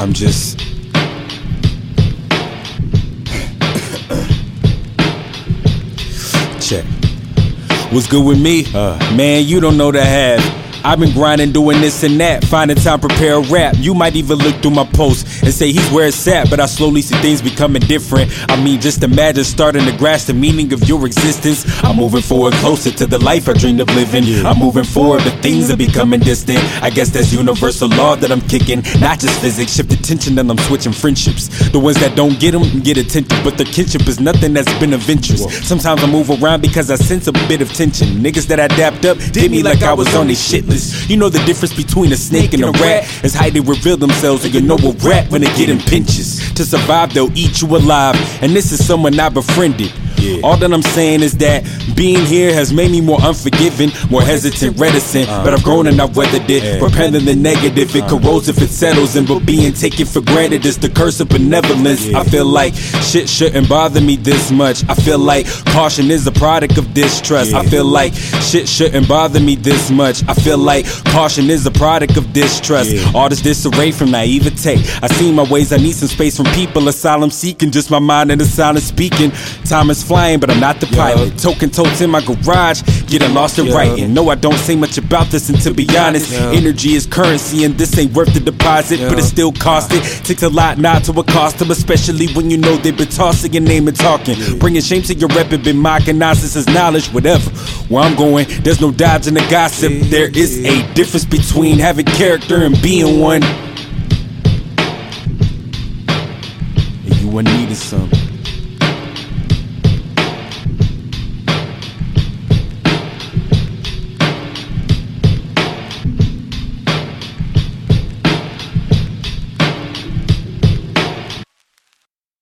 I'm just. Check. What's good with me? Uh, man, you don't know the half. I've been grinding, doing this and that, finding time prepare a rap. You might even look through my posts and say he's where it's at, but I slowly see things becoming different. I mean, just imagine starting to grasp the meaning of your existence. I'm moving forward closer to the life I dreamed of living. I'm moving forward, but things are becoming distant. I guess that's universal law that I'm kicking, not just physics. Shift attention, then I'm switching friendships. The ones that don't get them get attention, but the kinship is nothing that's been of interest. Sometimes I move around because I sense a bit of tension. Niggas that I dapped up did me like I was on their shit You know the difference between a snake and a rat is how they reveal themselves, and you know a rat when they get in pinches. To survive, they'll eat you alive, and this is someone I befriended. Yeah. All that I'm saying is that being here has made me more unforgiving, more hesitant, reticent. Uh, but I've grown and I've weathered it. Repelling the negative, it uh. corrodes if it settles in. But being taken for granted is the curse of benevolence. I feel like shit shouldn't bother me this much. I feel like caution is a product of distrust. I feel like shit shouldn't bother me this much. I feel like caution is a product of distrust. All this disarray from naivete. I see my ways, I need some space from people. Asylum seeking, just my mind and the silence speaking. Time is flying, but I'm not the pilot. Token totes in my garage, getting lost in Yeah. writing. No, I don't say much about this, and to be honest, Yeah. energy is currency, and this ain't worth the deposit, but it still cost it. Takes a lot not to accost them, especially when you know they've been tossing your name and talking. Bringing shame to your rep and been mocking nonsense as knowledge, whatever. Where I'm going, there's no dodging the gossip. There is a difference between having character and being one. And you were needing some.